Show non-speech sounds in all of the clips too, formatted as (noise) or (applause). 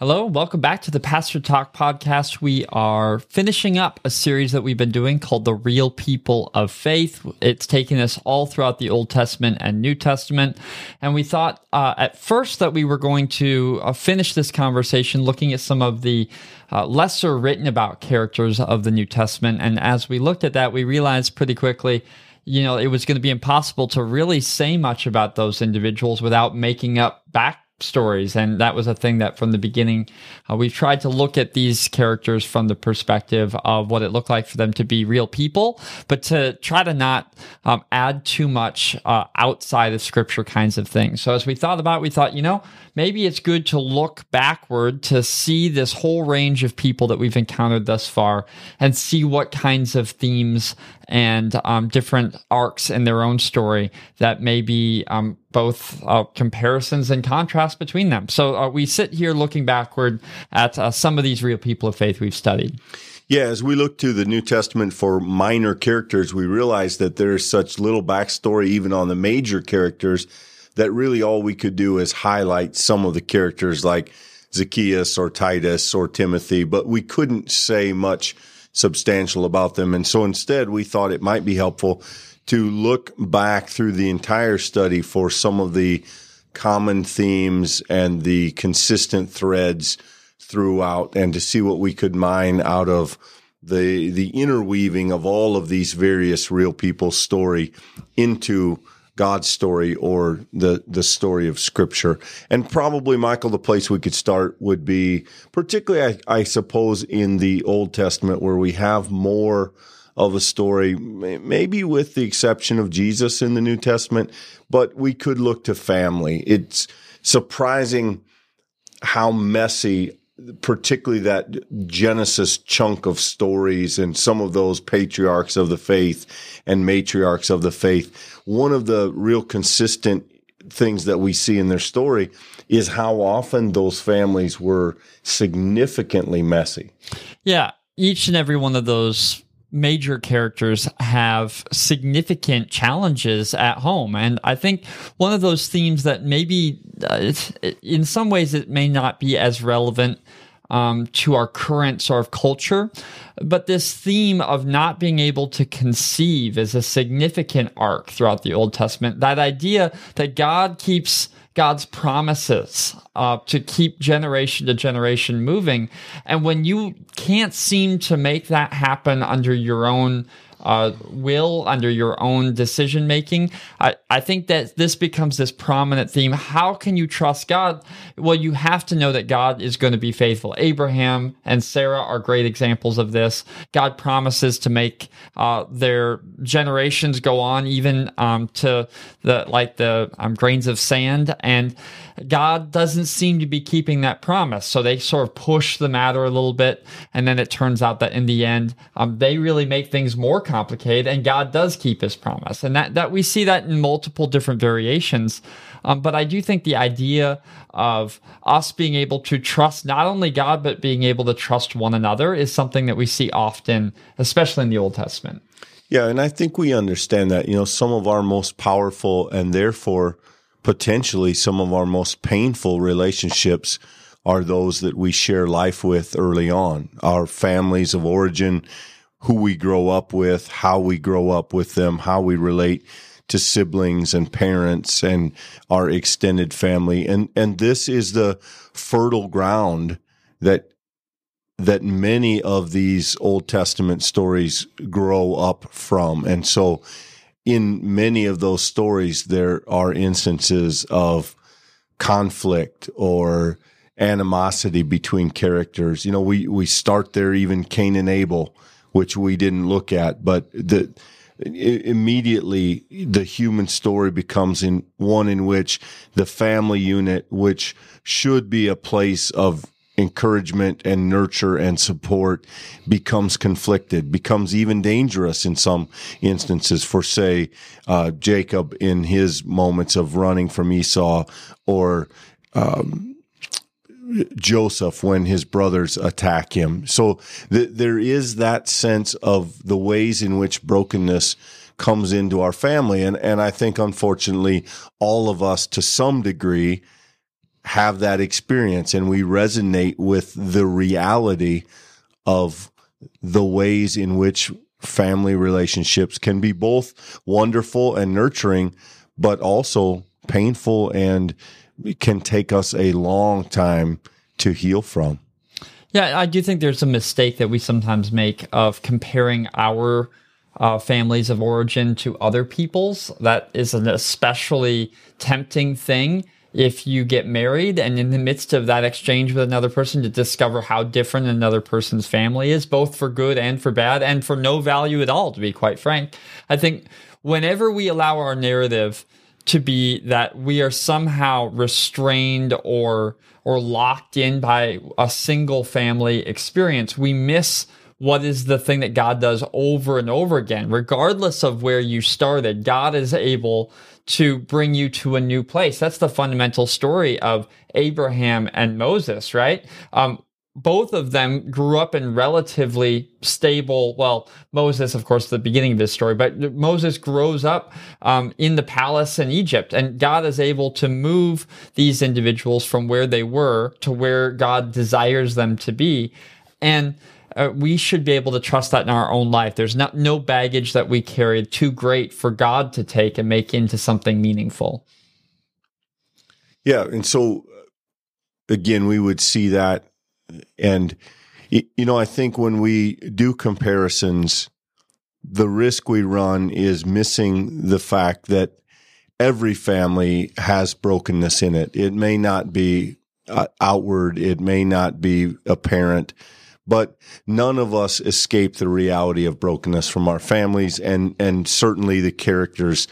Hello, welcome back to the Pastor Talk podcast. We are finishing up a series that we've been doing called The Real People of Faith. It's taking us all throughout the Old Testament and New Testament. And we thought uh, at first that we were going to uh, finish this conversation looking at some of the uh, lesser written about characters of the New Testament. And as we looked at that, we realized pretty quickly you know, it was going to be impossible to really say much about those individuals without making up back stories. And that was a thing that from the beginning, uh, we've tried to look at these characters from the perspective of what it looked like for them to be real people, but to try to not um, add too much uh, outside of scripture kinds of things. So as we thought about it, we thought, you know, maybe it's good to look backward to see this whole range of people that we've encountered thus far and see what kinds of themes and um, different arcs in their own story that may be um, both uh, comparisons and contrasts between them. So uh, we sit here looking backward at uh, some of these real people of faith we've studied. Yeah, as we look to the New Testament for minor characters, we realize that there's such little backstory even on the major characters that really all we could do is highlight some of the characters like Zacchaeus or Titus or Timothy, but we couldn't say much substantial about them. And so instead, we thought it might be helpful to look back through the entire study for some of the common themes and the consistent threads throughout and to see what we could mine out of the the interweaving of all of these various real people's story into God's story or the the story of Scripture. And probably, Michael, the place we could start would be particularly, I, I suppose, in the Old Testament, where we have more of a story, maybe with the exception of Jesus in the New Testament, but we could look to family. It's surprising how messy particularly that Genesis chunk of stories and some of those patriarchs of the faith and matriarchs of the faith, one of the real consistent things that we see in their story is how often those families were significantly messy. Yeah, each and every one of those major characters have significant challenges at home. And I think one of those themes that maybe uh, in some ways it may not be as relevant um, to our current sort of culture. But this theme of not being able to conceive is a significant arc throughout the Old Testament. That idea that God keeps God's promises uh, to keep generation to generation moving. And when you can't seem to make that happen under your own uh, will, under your own decision making. I, I think that this becomes this prominent theme. How can you trust God? Well, you have to know that God is going to be faithful. Abraham and Sarah are great examples of this. God promises to make uh, their generations go on, even um, to the like the um, grains of sand, and God doesn't seem to be keeping that promise. So they sort of push the matter a little bit, and then it turns out that in the end, um, they really make things more complicated, and God does keep His promise, and that that we see that in multiple different variations. Um, but I do think the idea of us being able to trust not only God but being able to trust one another is something that we see often, especially in the Old Testament. Yeah, and I think we understand that. You know, some of our most powerful and therefore potentially some of our most painful relationships are those that we share life with early on. Our families of origin, who we grow up with, how we grow up with them, how we relate to siblings and parents and our extended family. And, and this is the fertile ground that that many of these Old Testament stories grow up from. And so in many of those stories, there are instances of conflict or animosity between characters. You know, we, we start there, even Cain and Abel, which we didn't look at, but the, immediately the human story becomes in one in which the family unit, which should be a place of encouragement and nurture and support becomes conflicted, becomes even dangerous in some instances for, say, uh, Jacob in his moments of running from Esau or, um, Joseph when his brothers attack him. So th- there is that sense of the ways in which brokenness comes into our family. And, and I think unfortunately all of us to some degree have that experience and we resonate with the reality of the ways in which family relationships can be both wonderful and nurturing, but also painful and can take us a long time to heal from. Yeah, I do think there's a mistake that we sometimes make of comparing our uh, families of origin to other people's. That is an especially tempting thing if you get married and in the midst of that exchange with another person to discover how different another person's family is, both for good and for bad, and for no value at all, to be quite frank. I think whenever we allow our narrative to be that we are somehow restrained or or locked in by a single family experience, we miss what is the thing that God does over and over again, regardless of where you started. God is able to bring you to a new place. That's the fundamental story of Abraham and Moses, right? Um, both of them grew up in relatively stable. Well, Moses, of course, the beginning of his story, but Moses grows up um, in the palace in Egypt, and God is able to move these individuals from where they were to where God desires them to be. And uh, we should be able to trust that in our own life. There's not no baggage that we carry too great for God to take and make into something meaningful. Yeah, and so again, we would see that, and you know, I think when we do comparisons, the risk we run is missing the fact that every family has brokenness in it. It may not be uh, outward, it may not be apparent but none of us escape the reality of brokenness from our families and, and certainly the characters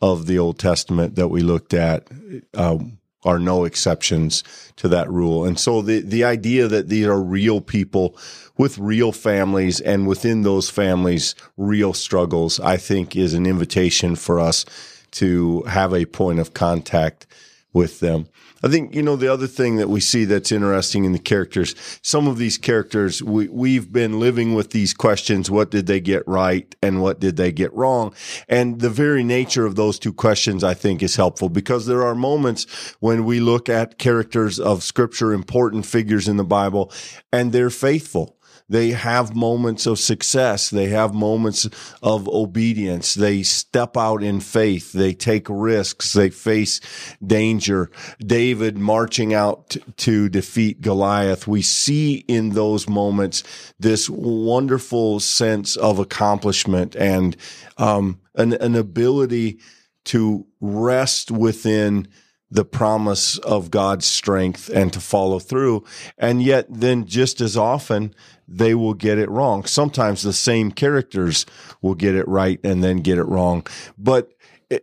of the Old Testament that we looked at uh, are no exceptions to that rule. And so the, the idea that these are real people with real families and within those families, real struggles, I think is an invitation for us to have a point of contact with them. I think, you know, the other thing that we see that's interesting in the characters, some of these characters, we, we've been living with these questions. What did they get right and what did they get wrong? And the very nature of those two questions, I think is helpful because there are moments when we look at characters of scripture, important figures in the Bible, and they're faithful they have moments of success. They have moments of obedience. They step out in faith. They take risks. They face danger. David marching out to defeat Goliath. We see in those moments this wonderful sense of accomplishment and um, an, an ability to rest within the promise of God's strength and to follow through. And yet then just as often they will get it wrong. Sometimes the same characters will get it right and then get it wrong. But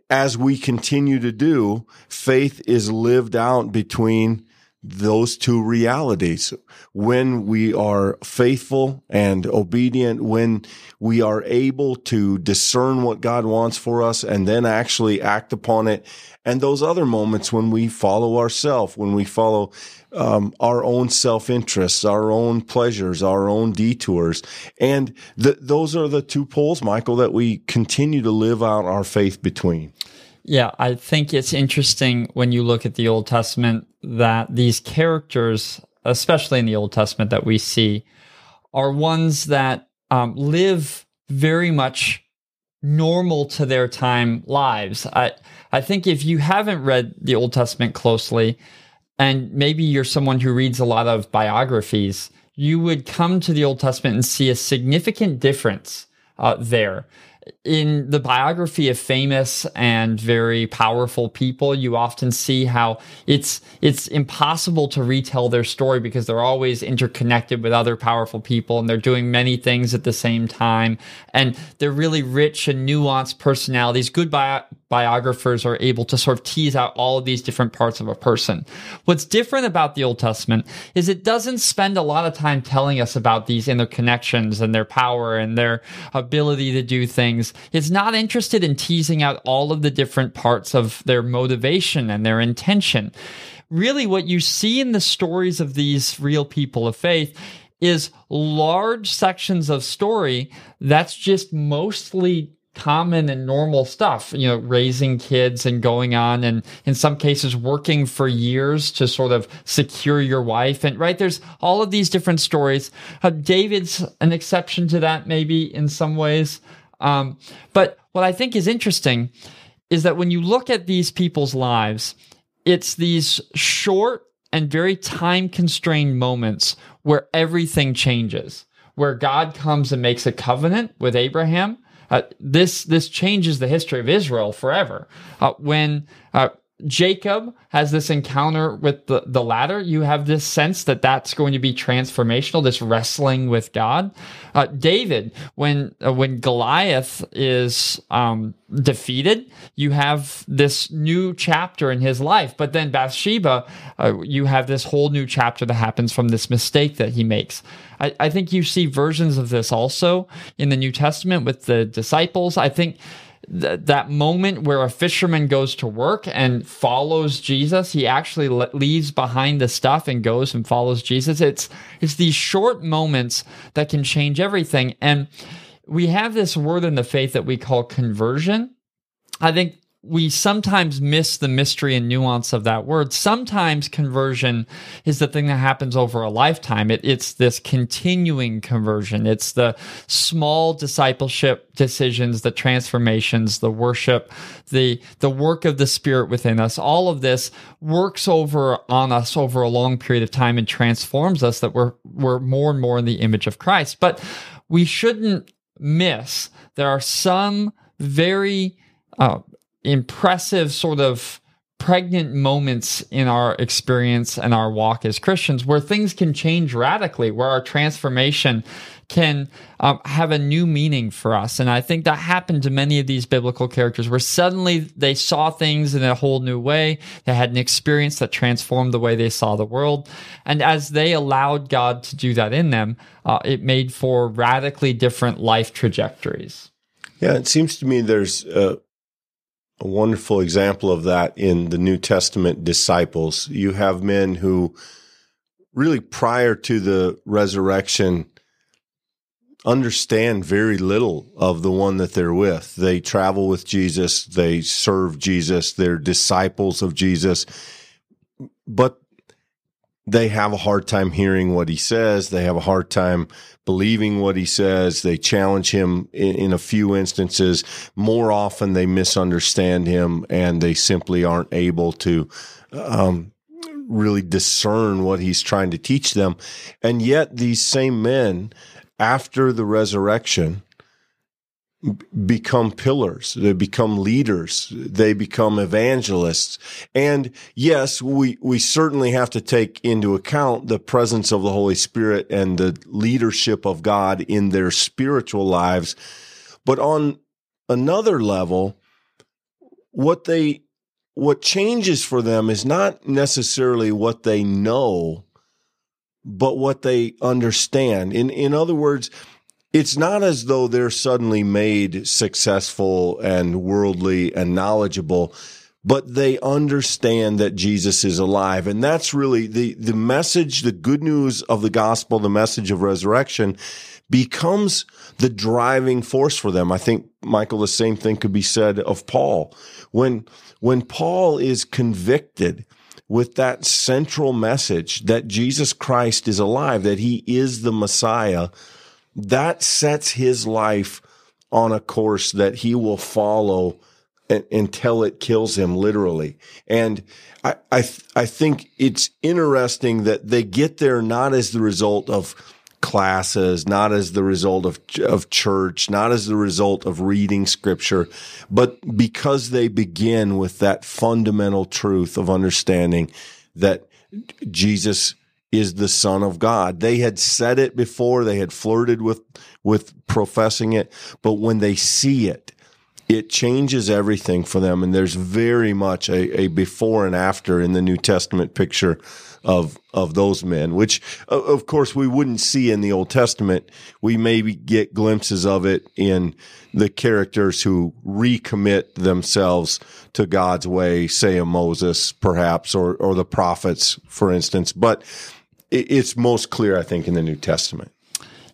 as we continue to do, faith is lived out between those two realities. When we are faithful and obedient, when we are able to discern what God wants for us and then actually act upon it. And those other moments when we follow ourselves, when we follow um, our own self interests, our own pleasures, our own detours. And th- those are the two poles, Michael, that we continue to live out our faith between. Yeah, I think it's interesting when you look at the Old Testament that these characters, especially in the Old Testament that we see, are ones that um, live very much normal to their time lives. I I think if you haven't read the Old Testament closely, and maybe you're someone who reads a lot of biographies, you would come to the Old Testament and see a significant difference uh, there in the biography of famous and very powerful people, you often see how it's it's impossible to retell their story because they're always interconnected with other powerful people and they're doing many things at the same time and they're really rich and nuanced personalities. Good biographers are able to sort of tease out all of these different parts of a person. What's different about the Old Testament is it doesn't spend a lot of time telling us about these interconnections and their power and their ability to do things. It's not interested in teasing out all of the different parts of their motivation and their intention. Really, what you see in the stories of these real people of faith is large sections of story that's just mostly common and normal stuff, you know, raising kids and going on and in some cases working for years to sort of secure your wife. And right, there's all of these different stories. Uh, David's an exception to that, maybe in some ways. Um, but what I think is interesting is that when you look at these people's lives, it's these short and very time constrained moments where everything changes, where God comes and makes a covenant with Abraham. Uh, this this changes the history of Israel forever. Uh, when uh, Jacob has this encounter with the, the ladder. You have this sense that that's going to be transformational, this wrestling with God. Uh, David, when uh, when Goliath is um, defeated, you have this new chapter in his life. But then Bathsheba, uh, you have this whole new chapter that happens from this mistake that he makes. I, I think you see versions of this also in the New Testament with the disciples. I think th- that moment where a fisherman goes to work and follows Jesus, he actually le- leaves behind the stuff and goes and follows Jesus. It's it's these short moments that can change everything. And we have this word in the faith that we call conversion. I think we sometimes miss the mystery and nuance of that word. Sometimes conversion is the thing that happens over a lifetime. It, it's this continuing conversion. It's the small discipleship decisions, the transformations, the worship, the, the work of the spirit within us. All of this works over on us over a long period of time and transforms us that we're, we're more and more in the image of Christ. But we shouldn't miss there are some very uh, impressive sort of pregnant moments in our experience and our walk as Christians where things can change radically, where our transformation can um, have a new meaning for us. And I think that happened to many of these biblical characters where suddenly they saw things in a whole new way. They had an experience that transformed the way they saw the world. And as they allowed God to do that in them, uh, it made for radically different life trajectories. Yeah, it seems to me there's uh, a wonderful example of that in the New Testament disciples. You have men who really prior to the resurrection understand very little of the one that they're with. They travel with Jesus, they serve Jesus, they're disciples of Jesus, but they have a hard time hearing what he says. They have a hard time believing what he says. They challenge him in, in, a few instances. More often, they misunderstand him and they simply aren't able to um, really discern what he's trying to teach them. And yet, these same men, after the resurrection, become pillars. They become leaders. They become evangelists. And yes, we, we certainly have to take into account the presence of the Holy Spirit and the leadership of God in their spiritual lives. But on another level, what they, what changes for them is not necessarily what they know, but what they understand. In, in other words, it's not as though they're suddenly made successful and worldly and knowledgeable but they understand that Jesus is alive. And that's really the, the message, the good news of the gospel, the message of resurrection becomes the driving force for them. I think, Michael, the same thing could be said of Paul. When, when Paul is convicted with that central message that Jesus Christ is alive, that he is the Messiah, that sets his life on a course that he will follow until it kills him literally. And I, I, I think it's interesting that they get there not as the result of classes, not as the result of, of church, not as the result of reading scripture, but because they begin with that fundamental truth of understanding that Jesus is the son of God. They had said it before. They had flirted with, with professing it. But when they see it, it changes everything for them. And there's very much a, a before and after in the New Testament picture of, of those men, which of course we wouldn't see in the Old Testament. We maybe get glimpses of it in the characters who recommit themselves to God's way, say a Moses perhaps, or, or the prophets, for instance. But it's most clear, I think, in the New Testament.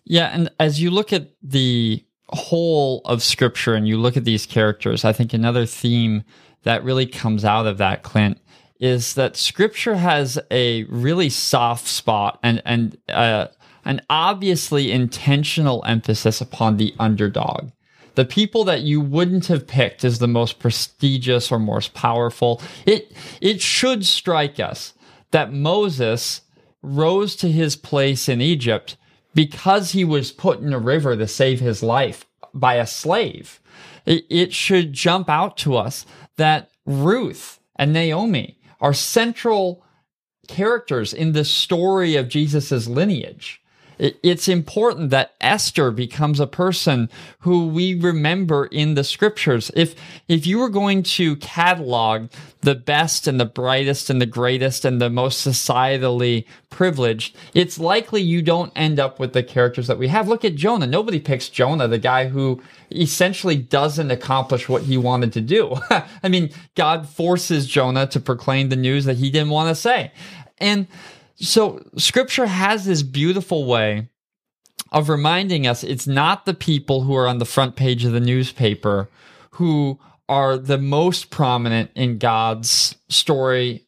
Yeah, and as you look at the whole of scripture and you look at these characters, I think another theme that really comes out of that, Clint, is that scripture has a really soft spot and, and, uh, an obviously intentional emphasis upon the underdog. The people that you wouldn't have picked as the most prestigious or most powerful. It, it should strike us that Moses rose to his place in Egypt because he was put in a river to save his life by a slave. It, should jump out to us that Ruth and Naomi are central characters in the story of Jesus' lineage it's important that Esther becomes a person who we remember in the scriptures. If if you were going to catalog the best and the brightest and the greatest and the most societally privileged, it's likely you don't end up with the characters that we have. Look at Jonah. Nobody picks Jonah, the guy who essentially doesn't accomplish what he wanted to do. (laughs) I mean, God forces Jonah to proclaim the news that he didn't want to say. And so scripture has this beautiful way of reminding us it's not the people who are on the front page of the newspaper who are the most prominent in God's story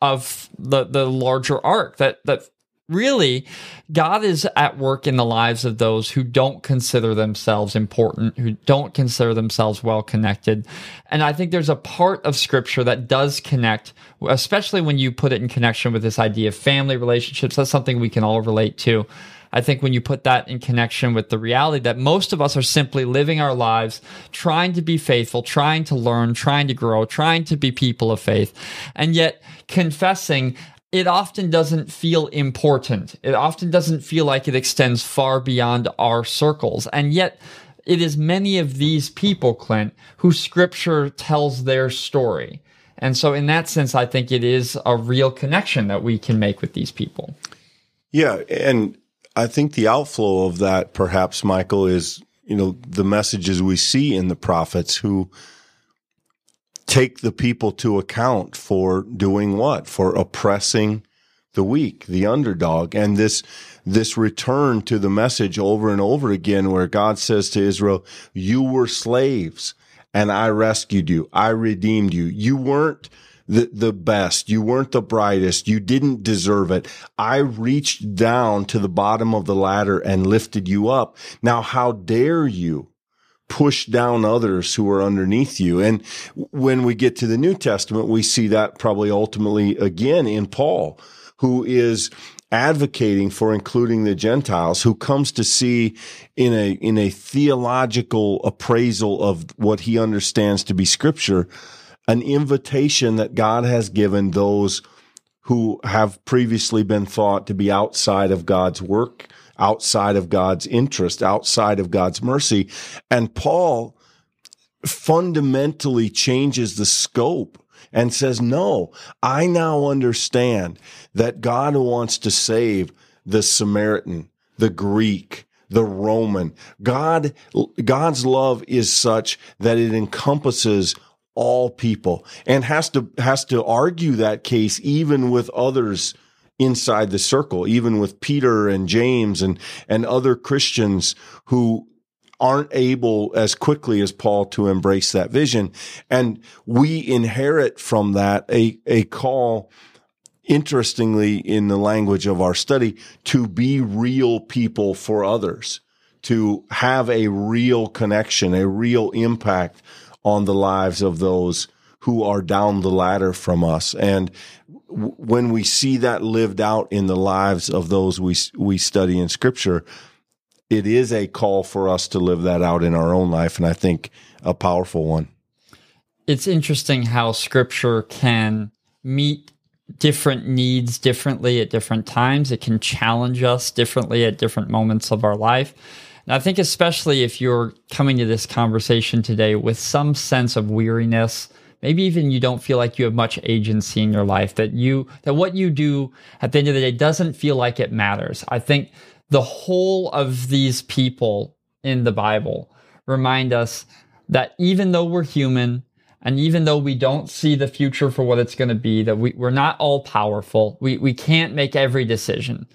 of the the larger arc that that really God is at work in the lives of those who don't consider themselves important, who don't consider themselves well connected. And I think there's a part of scripture that does connect, especially when you put it in connection with this idea of family relationships. That's something we can all relate to. I think when you put that in connection with the reality that most of us are simply living our lives, trying to be faithful, trying to learn, trying to grow, trying to be people of faith, and yet confessing it often doesn't feel important. It often doesn't feel like it extends far beyond our circles. And yet, it is many of these people, Clint, who scripture tells their story. And so, in that sense, I think it is a real connection that we can make with these people. Yeah. And I think the outflow of that, perhaps, Michael, is, you know, the messages we see in the prophets who take the people to account for doing what? For oppressing the weak, the underdog. And this, this return to the message over and over again where God says to Israel, you were slaves and I rescued you. I redeemed you. You weren't the, the best. You weren't the brightest. You didn't deserve it. I reached down to the bottom of the ladder and lifted you up. Now, how dare you? Push down others who are underneath you. And when we get to the New Testament, we see that probably ultimately again in Paul, who is advocating for including the Gentiles, who comes to see in a, in a theological appraisal of what he understands to be scripture, an invitation that God has given those who have previously been thought to be outside of God's work outside of God's interest, outside of God's mercy. And Paul fundamentally changes the scope and says, no, I now understand that God wants to save the Samaritan, the Greek, the Roman. God, God's love is such that it encompasses all people and has to, has to argue that case even with others inside the circle, even with Peter and James and, and other Christians who aren't able as quickly as Paul to embrace that vision. And we inherit from that a, a call, interestingly, in the language of our study, to be real people for others, to have a real connection, a real impact on the lives of those who are down the ladder from us. And when we see that lived out in the lives of those we we study in Scripture, it is a call for us to live that out in our own life, and I think a powerful one. It's interesting how Scripture can meet different needs differently at different times. It can challenge us differently at different moments of our life. And I think, especially if you're coming to this conversation today with some sense of weariness maybe even you don't feel like you have much agency in your life, that you, that what you do at the end of the day doesn't feel like it matters. I think the whole of these people in the Bible remind us that even though we're human, and even though we don't see the future for what it's going to be, that we, we're not all powerful, we, we can't make every decision.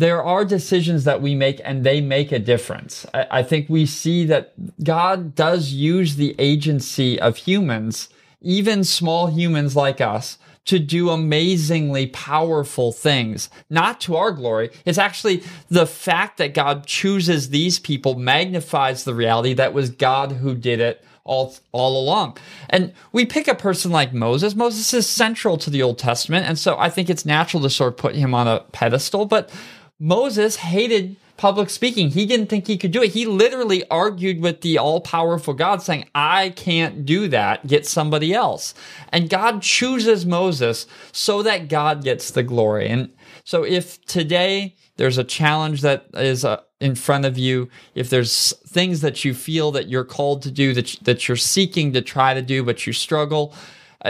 There are decisions that we make and they make a difference. I, I, think we see that God does use the agency of humans, even small humans like us, to do amazingly powerful things, not to our glory. It's actually the fact that God chooses these people magnifies the reality that was God who did it all all along. And we pick a person like Moses. Moses is central to the Old Testament, and so I think it's natural to sort of put him on a pedestal, but Moses hated public speaking. He didn't think he could do it. He literally argued with the all powerful God saying, I can't do that. Get somebody else. And God chooses Moses so that God gets the glory. And so if today there's a challenge that is uh, in front of you, if there's things that you feel that you're called to do, that, that you're seeking to try to do, but you struggle,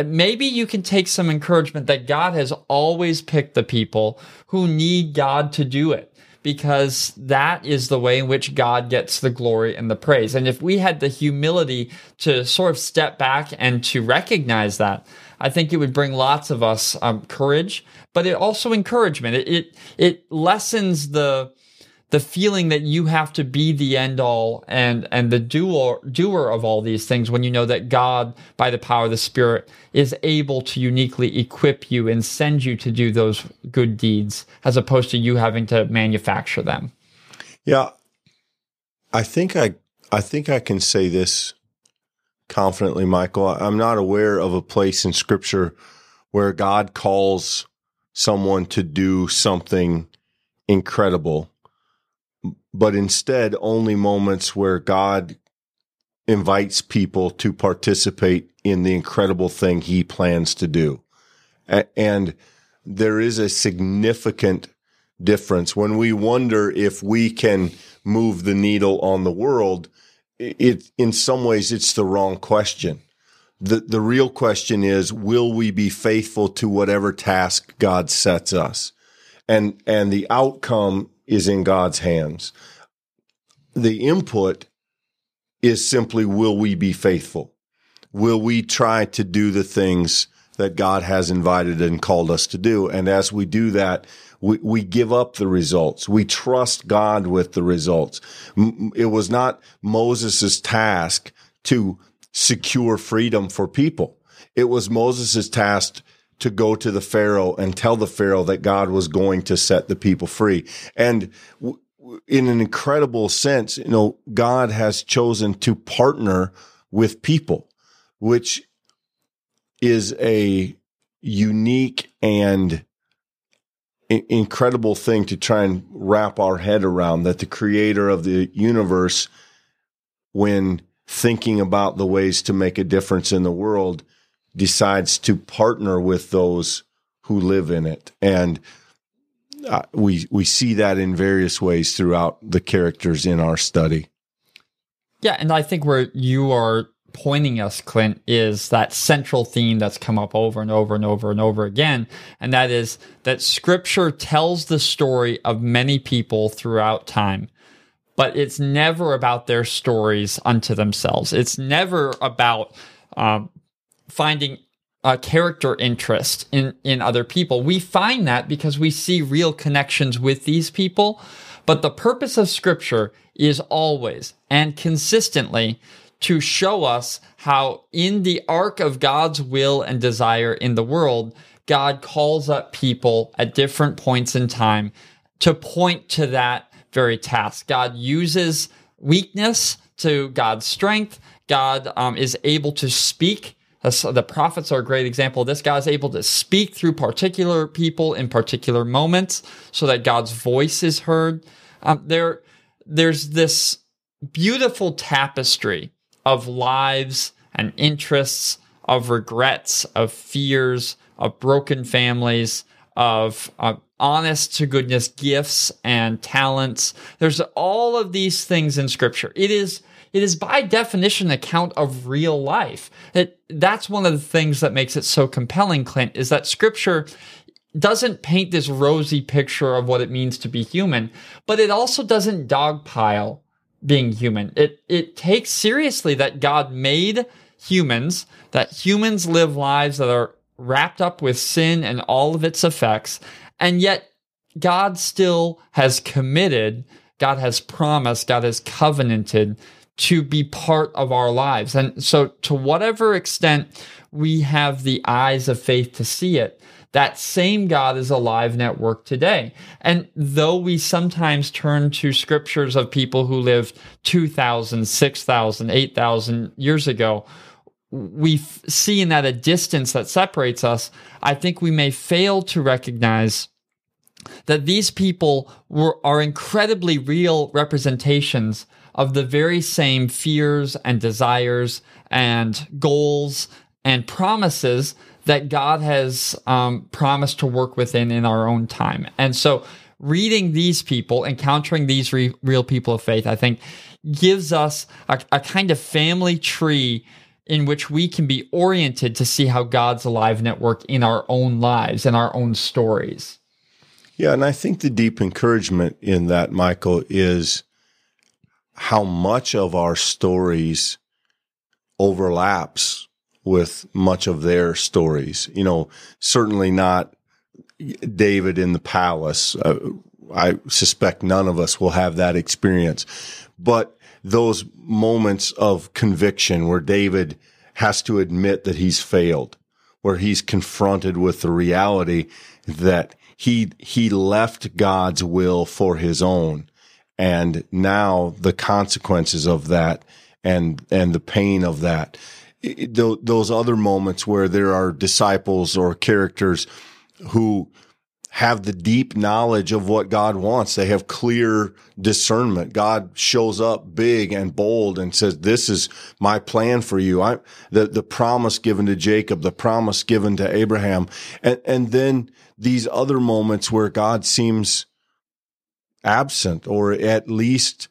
maybe you can take some encouragement that God has always picked the people who need God to do it because that is the way in which God gets the glory and the praise. And if we had the humility to sort of step back and to recognize that, I think it would bring lots of us um, courage, but it also encouragement. It, it, it lessens the the feeling that you have to be the end all and and the doer doer of all these things when you know that God by the power of the spirit is able to uniquely equip you and send you to do those good deeds as opposed to you having to manufacture them. Yeah. I think I I think I can say this confidently Michael. I'm not aware of a place in scripture where God calls someone to do something incredible but instead only moments where God invites people to participate in the incredible thing he plans to do. And there is a significant difference when we wonder if we can move the needle on the world. It, in some ways, it's the wrong question. The, the real question is, will we be faithful to whatever task God sets us? And, and the outcome is in God's hands. The input is simply, will we be faithful? Will we try to do the things that God has invited and called us to do? And as we do that, we, we give up the results. We trust God with the results. It was not Moses' task to secure freedom for people. It was Moses' task to go to the Pharaoh and tell the Pharaoh that God was going to set the people free. And w- in an incredible sense, you know, God has chosen to partner with people, which is a unique and incredible thing to try and wrap our head around that the creator of the universe, when thinking about the ways to make a difference in the world, decides to partner with those who live in it. And uh, we we see that in various ways throughout the characters in our study. Yeah, and I think where you are pointing us, Clint, is that central theme that's come up over and over and over and over again, and that is that Scripture tells the story of many people throughout time. But it's never about their stories unto themselves. It's never about um, finding a character interest in, in other people. We find that because we see real connections with these people. But the purpose of scripture is always and consistently to show us how in the arc of God's will and desire in the world, God calls up people at different points in time to point to that very task. God uses weakness to God's strength. God um, is able to speak the prophets are a great example. This guy's able to speak through particular people in particular moments so that God's voice is heard. Um, there, there's this beautiful tapestry of lives and interests, of regrets, of fears, of broken families, of, of honest to goodness gifts and talents. There's all of these things in scripture. It is it is by definition an account of real life. It, that's one of the things that makes it so compelling, Clint, is that scripture doesn't paint this rosy picture of what it means to be human, but it also doesn't dogpile being human. It, it takes seriously that God made humans, that humans live lives that are wrapped up with sin and all of its effects, and yet God still has committed, God has promised, God has covenanted to be part of our lives. And so, to whatever extent we have the eyes of faith to see it, that same God is alive and at work today. And though we sometimes turn to scriptures of people who lived 2,000, 6,000, 8,000 years ago, we see in that a distance that separates us, I think we may fail to recognize that these people were, are incredibly real representations of the very same fears and desires and goals and promises that God has um, promised to work within in our own time. And so, reading these people, encountering these re- real people of faith, I think gives us a, a kind of family tree in which we can be oriented to see how God's alive network in our own lives and our own stories. Yeah, and I think the deep encouragement in that, Michael, is how much of our stories overlaps with much of their stories. You know, certainly not David in the palace. Uh, I suspect none of us will have that experience, but those moments of conviction where David has to admit that he's failed, where he's confronted with the reality that he, he left God's will for his own. And now the consequences of that and, and the pain of that those other moments where there are disciples or characters who have the deep knowledge of what God wants. They have clear discernment. God shows up big and bold and says, this is my plan for you. I, the, the promise given to Jacob, the promise given to Abraham. And, and then these other moments where God seems absent or at least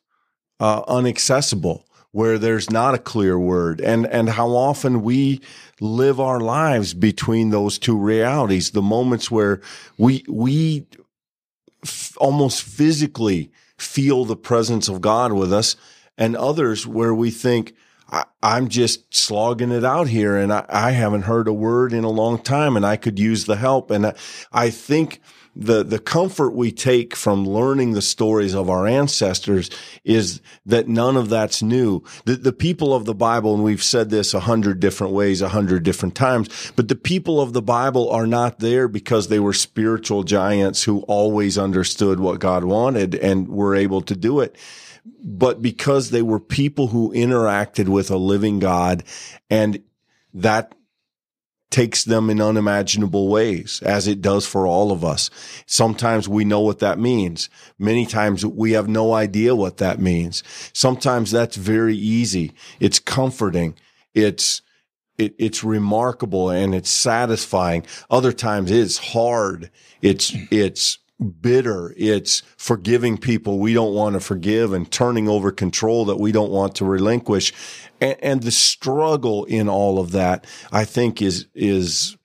uh, unaccessible where there's not a clear word and, and how often we live our lives between those two realities. The moments where we, we f- almost physically feel the presence of God with us and others where we think, I, am just slogging it out here and I, I, haven't heard a word in a long time and I could use the help. And I, I think the, the comfort we take from learning the stories of our ancestors is that none of that's new. The, the people of the Bible, and we've said this a hundred different ways, a hundred different times, but the people of the Bible are not there because they were spiritual giants who always understood what God wanted and were able to do it but because they were people who interacted with a living God and that takes them in unimaginable ways, as it does for all of us. Sometimes we know what that means. Many times we have no idea what that means. Sometimes that's very easy. It's comforting. It's, it, it's remarkable and it's satisfying. Other times it's hard. It's, it's bitter. It's forgiving people we don't want to forgive and turning over control that we don't want to relinquish. And, and the struggle in all of that, I think is, is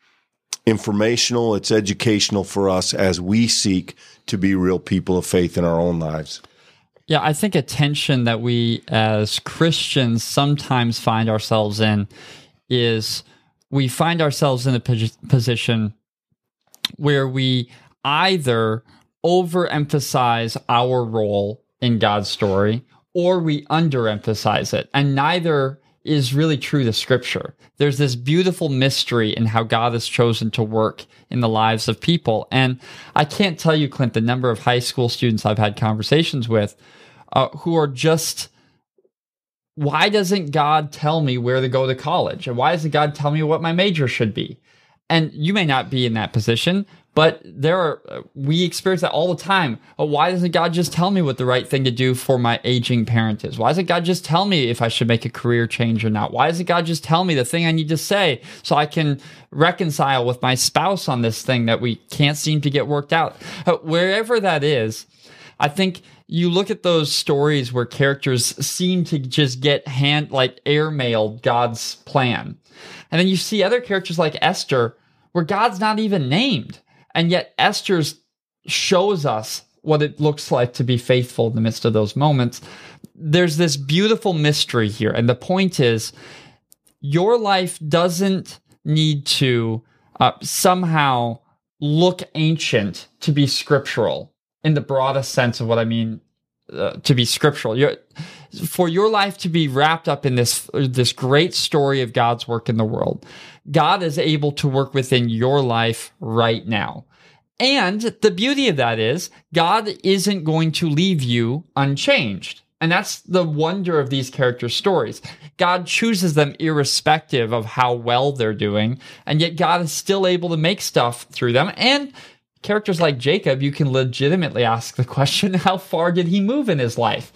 informational. It's educational for us as we seek to be real people of faith in our own lives. Yeah, I think a tension that we as Christians sometimes find ourselves in is we find ourselves in a position where we either overemphasize our role in God's story or we underemphasize it. And neither is really true to scripture. There's this beautiful mystery in how God has chosen to work in the lives of people. And I can't tell you, Clint, the number of high school students I've had conversations with uh, who are just, why doesn't God tell me where to go to college? And why doesn't God tell me what my major should be? And you may not be in that position, but there are, we experience that all the time. Why doesn't God just tell me what the right thing to do for my aging parent is? Why doesn't God just tell me if I should make a career change or not? Why doesn't God just tell me the thing I need to say so I can reconcile with my spouse on this thing that we can't seem to get worked out? Uh, wherever that is, I think you look at those stories where characters seem to just get hand like airmailed God's plan. And then you see other characters like Esther where God's not even named. And yet Esther shows us what it looks like to be faithful in the midst of those moments. There's this beautiful mystery here. And the point is, your life doesn't need to uh, somehow look ancient to be scriptural in the broadest sense of what I mean uh, to be scriptural. You're, for your life to be wrapped up in this this great story of God's work in the world, God is able to work within your life right now. And the beauty of that is God isn't going to leave you unchanged. And that's the wonder of these character stories. God chooses them irrespective of how well they're doing, and yet God is still able to make stuff through them. And characters like Jacob, you can legitimately ask the question (laughs) how far did he move in his life?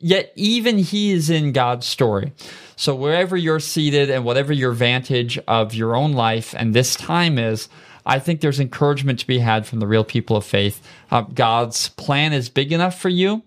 Yet even he is in God's story. So wherever you're seated and whatever your vantage of your own life and this time is, I think there's encouragement to be had from the real people of faith. Uh, God's plan is big enough for you.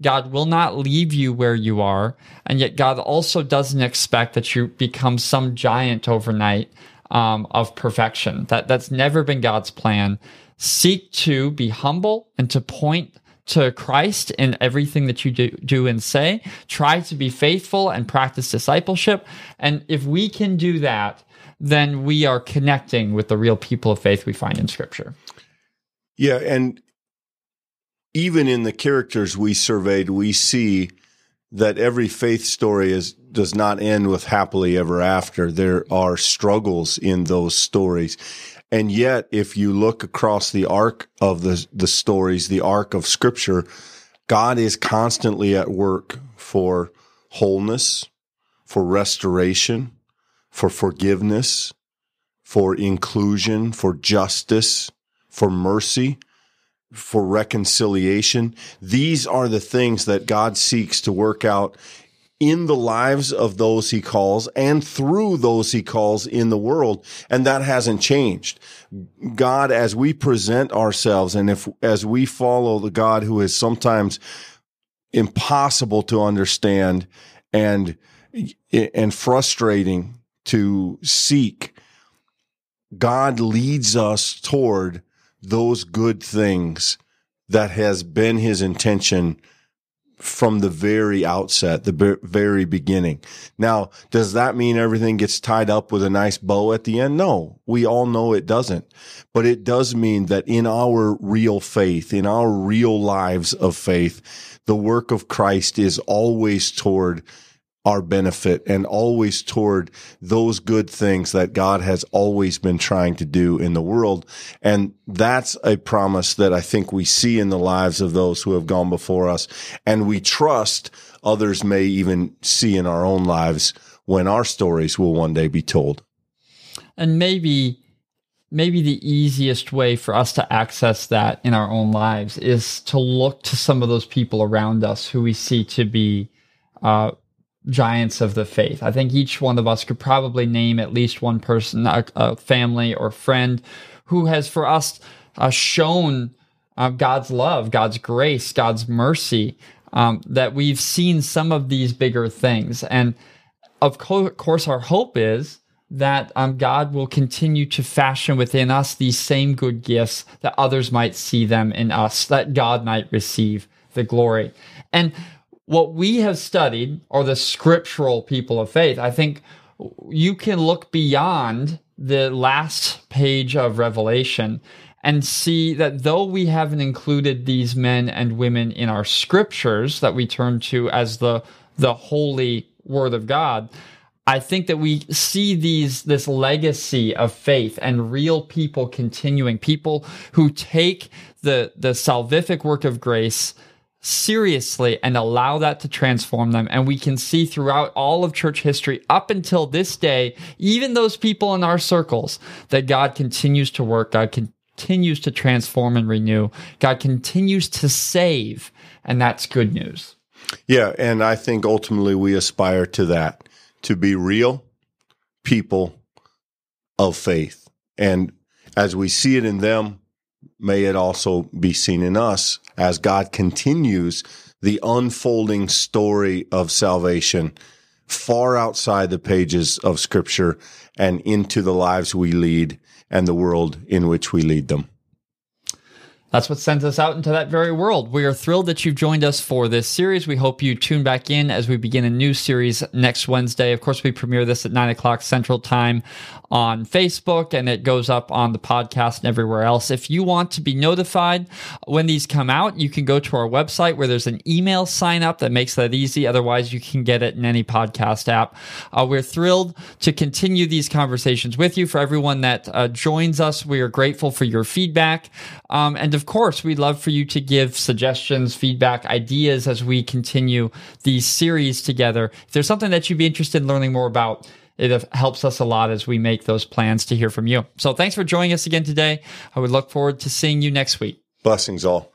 God will not leave you where you are. And yet, God also doesn't expect that you become some giant overnight um, of perfection. That, that's never been God's plan. Seek to be humble and to point to Christ in everything that you do, do and say. Try to be faithful and practice discipleship. And if we can do that, then we are connecting with the real people of faith we find in Scripture. Yeah. And even in the characters we surveyed, we see that every faith story is does not end with happily ever after. There are struggles in those stories. And yet, if you look across the arc of the, the stories, the arc of scripture, God is constantly at work for wholeness, for restoration, for forgiveness, for inclusion, for justice, for mercy, for reconciliation. These are the things that God seeks to work out in the lives of those he calls and through those he calls in the world. And that hasn't changed. God, as we present ourselves and if, as we follow the God who is sometimes impossible to understand and, and frustrating to seek, God leads us toward those good things that has been his intention from the very outset, the very beginning. Now, does that mean everything gets tied up with a nice bow at the end? No, we all know it doesn't. But it does mean that in our real faith, in our real lives of faith, the work of Christ is always toward our benefit and always toward those good things that God has always been trying to do in the world. And that's a promise that I think we see in the lives of those who have gone before us. And we trust others may even see in our own lives when our stories will one day be told. And maybe maybe the easiest way for us to access that in our own lives is to look to some of those people around us who we see to be uh, giants of the faith. I think each one of us could probably name at least one person, a, a family or friend who has for us uh, shown uh, God's love, God's grace, God's mercy, um, that we've seen some of these bigger things. And of co- course, our hope is that um, God will continue to fashion within us these same good gifts that others might see them in us, that God might receive the glory. And what we have studied are the scriptural people of faith. I think you can look beyond the last page of Revelation and see that though we haven't included these men and women in our scriptures that we turn to as the the holy word of God, I think that we see these this legacy of faith and real people continuing, people who take the the salvific work of grace seriously and allow that to transform them. And we can see throughout all of church history up until this day, even those people in our circles, that God continues to work. God continues to transform and renew. God continues to save. And that's good news. Yeah. And I think ultimately we aspire to that, to be real people of faith. And as we see it in them, may it also be seen in us as God continues the unfolding story of salvation far outside the pages of scripture and into the lives we lead and the world in which we lead them. That's what sends us out into that very world. We are thrilled that you've joined us for this series. We hope you tune back in as we begin a new series next Wednesday. Of course, we premiere this at nine o'clock Central Time on Facebook and it goes up on the podcast and everywhere else. If you want to be notified when these come out, you can go to our website where there's an email sign up that makes that easy. Otherwise, you can get it in any podcast app. Uh, we're thrilled to continue these conversations with you. For everyone that uh, joins us, we are grateful for your feedback. Um, and of course, we'd love for you to give suggestions, feedback, ideas as we continue these series together. If there's something that you'd be interested in learning more about, it helps us a lot as we make those plans to hear from you. So thanks for joining us again today. I would look forward to seeing you next week. Blessings all.